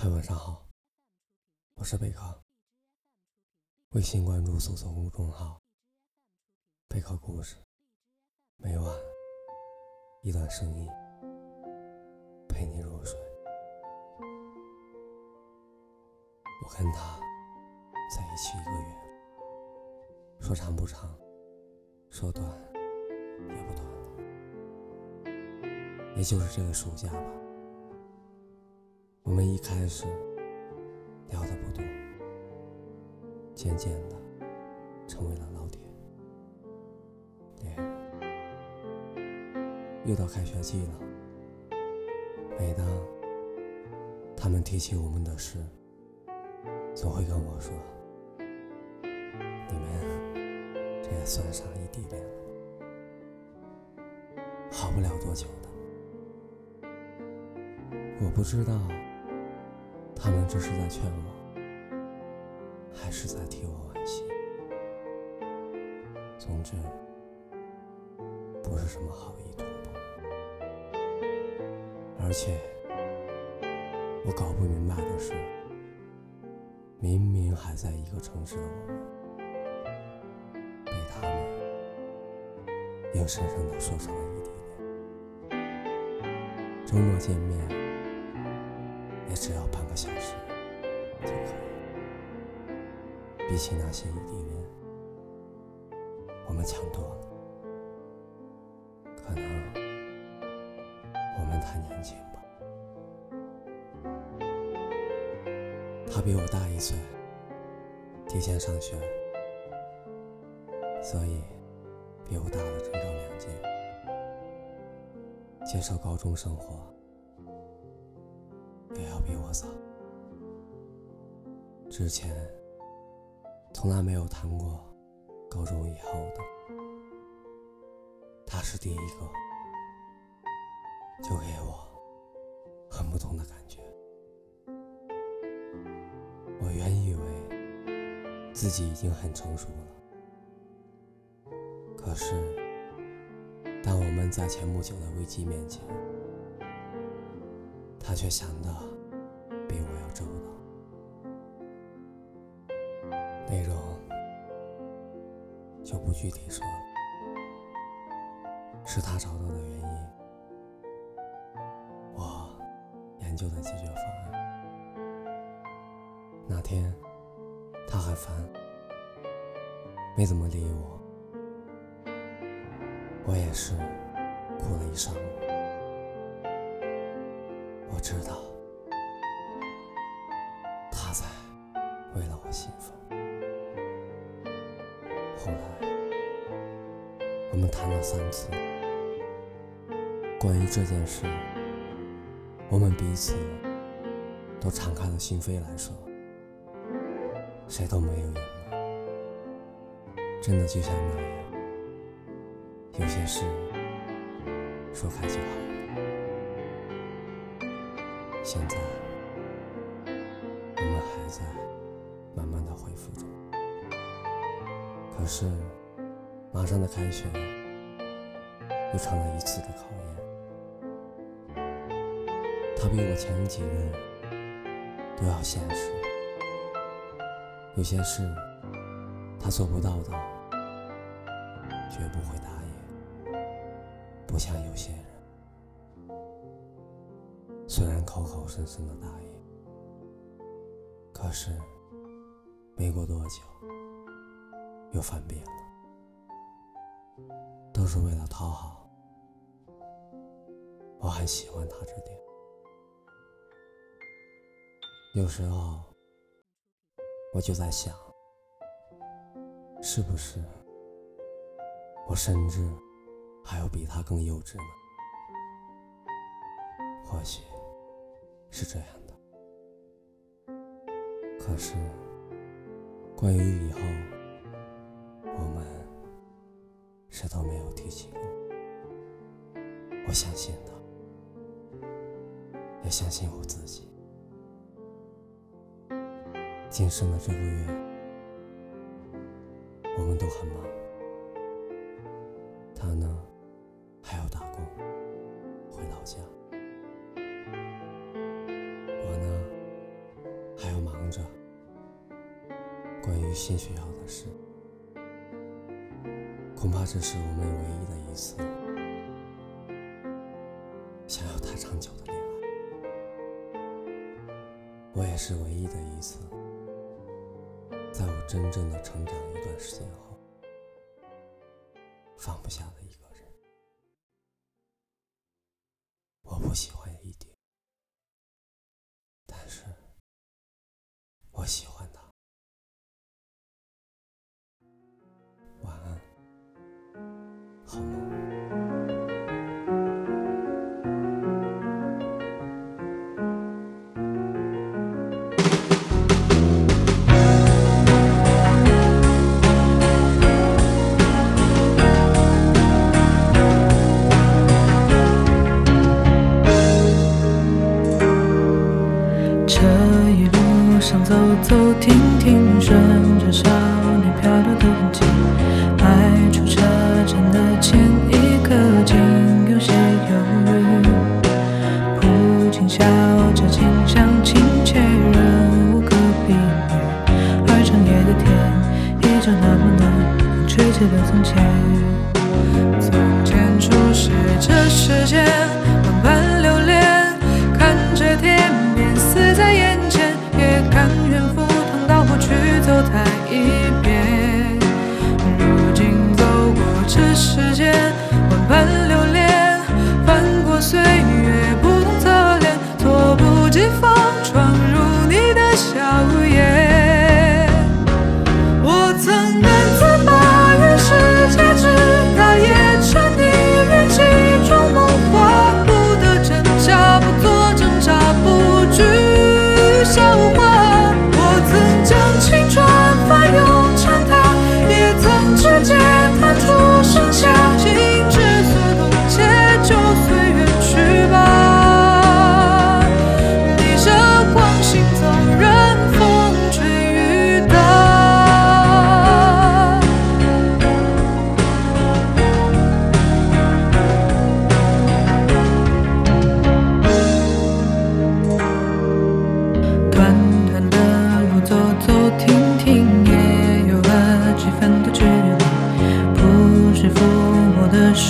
嗨，晚上好，我是贝壳。微信关注搜索公众号“贝壳故事”，每晚一段声音陪你入睡。我跟他在一起一个月，说长不长，说短也不短，也就是这个暑假吧。我们一开始聊的不多，渐渐的成为了老铁、恋人。又到开学季了，每当他们提起我们的事，总会跟我说：“你们这也算上异地恋了，好不了多久的。”我不知道。他们这是在劝我，还是在替我惋惜？总之，不是什么好意图吧。而且，我搞不明白的是，明明还在一个城市的我们，被他们硬生生的说成了异地恋。周末见面。比起那些异地恋，我们强多了。可能我们太年轻吧。他比我大一岁，提前上学，所以比我大了整整两届，接受高中生活。也要比我早。之前从来没有谈过高中以后的，他是第一个，就给我很不同的感觉。我原以为自己已经很成熟了，可是当我们在前不久的危机面前，他却想到具体说，是他找到的原因，我研究的解决方案。那天他很烦，没怎么理我，我也是哭了一上午。我知道，他在为了我兴奋。后来，我们谈了三次关于这件事，我们彼此都敞开了心扉来说，谁都没有隐瞒。真的就像那样，有些事说开就好。现在，我们还在慢慢的恢复中。可是，马上的开学又成了一次的考验。他比我前几任都要现实，有些事他做不到的，绝不会答应。不像有些人。虽然口口声声的答应，可是没过多久又犯病了，都是为了讨好。我很喜欢他这点，有时候我就在想，是不是我甚至还有比他更幼稚呢？或许。是这样的，可是关于以后，谁都没有提起过。我相信他，也相信我自己。今生的这个月，我们都很忙。他呢，还要打工，回老家。我呢，还要忙着关于新学校。恐怕这是我们唯一的一次想要太长久的恋爱。我也是唯一的一次，在我真正的成长一段时间后，放不下的一个人。我不喜欢一点，但是我喜欢。走停停，顺着少年漂流的痕迹，迈出车站的前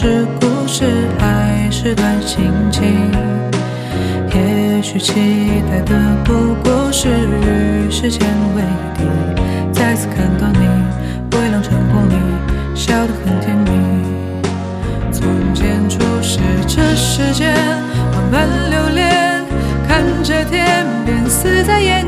是故事还是段心情？也许期待的不过是与时间为敌。再次看到你，微亮晨光里笑得很甜蜜。从前初识这世间万般流连，看着天边死在眼。